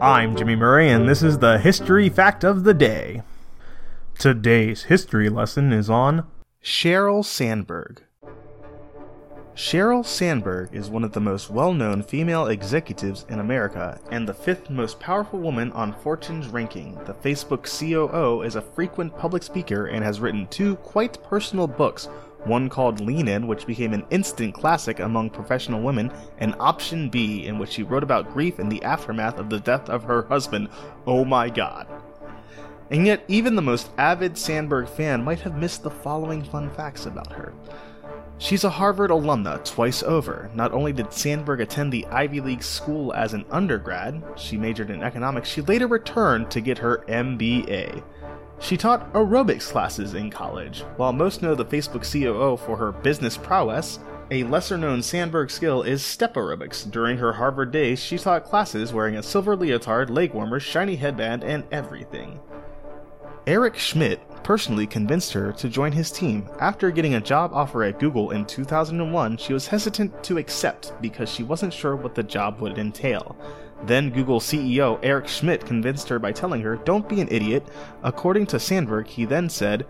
I'm Jimmy Murray, and this is the History Fact of the Day. Today's history lesson is on Sheryl Sandberg. Sheryl Sandberg is one of the most well known female executives in America and the fifth most powerful woman on Fortune's ranking. The Facebook COO is a frequent public speaker and has written two quite personal books one called Lean In, which became an instant classic among professional women, and Option B, in which she wrote about grief in the aftermath of the death of her husband. Oh my god. And yet, even the most avid Sandberg fan might have missed the following fun facts about her. She's a Harvard alumna twice over. Not only did Sandberg attend the Ivy League school as an undergrad, she majored in economics, she later returned to get her MBA. She taught aerobics classes in college. While most know the Facebook COO for her business prowess, a lesser known Sandberg skill is step aerobics. During her Harvard days, she taught classes wearing a silver leotard, leg warmers, shiny headband, and everything. Eric Schmidt personally convinced her to join his team. After getting a job offer at Google in 2001, she was hesitant to accept because she wasn't sure what the job would entail. Then Google CEO Eric Schmidt convinced her by telling her, Don't be an idiot. According to Sandberg, he then said,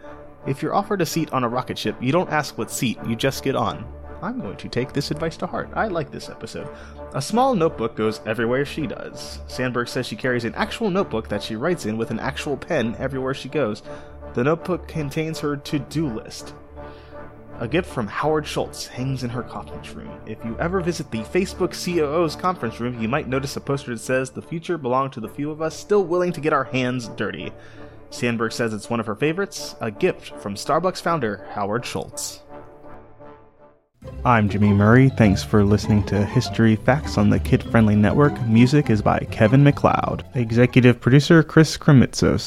If you're offered a seat on a rocket ship, you don't ask what seat, you just get on. I'm going to take this advice to heart. I like this episode. A small notebook goes everywhere she does. Sandberg says she carries an actual notebook that she writes in with an actual pen everywhere she goes. The notebook contains her to do list. A gift from Howard Schultz hangs in her conference room. If you ever visit the Facebook COO's conference room, you might notice a poster that says, The future belonged to the few of us still willing to get our hands dirty. Sandberg says it's one of her favorites, a gift from Starbucks founder Howard Schultz. I'm Jimmy Murray. Thanks for listening to History Facts on the Kid Friendly Network. Music is by Kevin MacLeod. Executive producer Chris Kremitzos.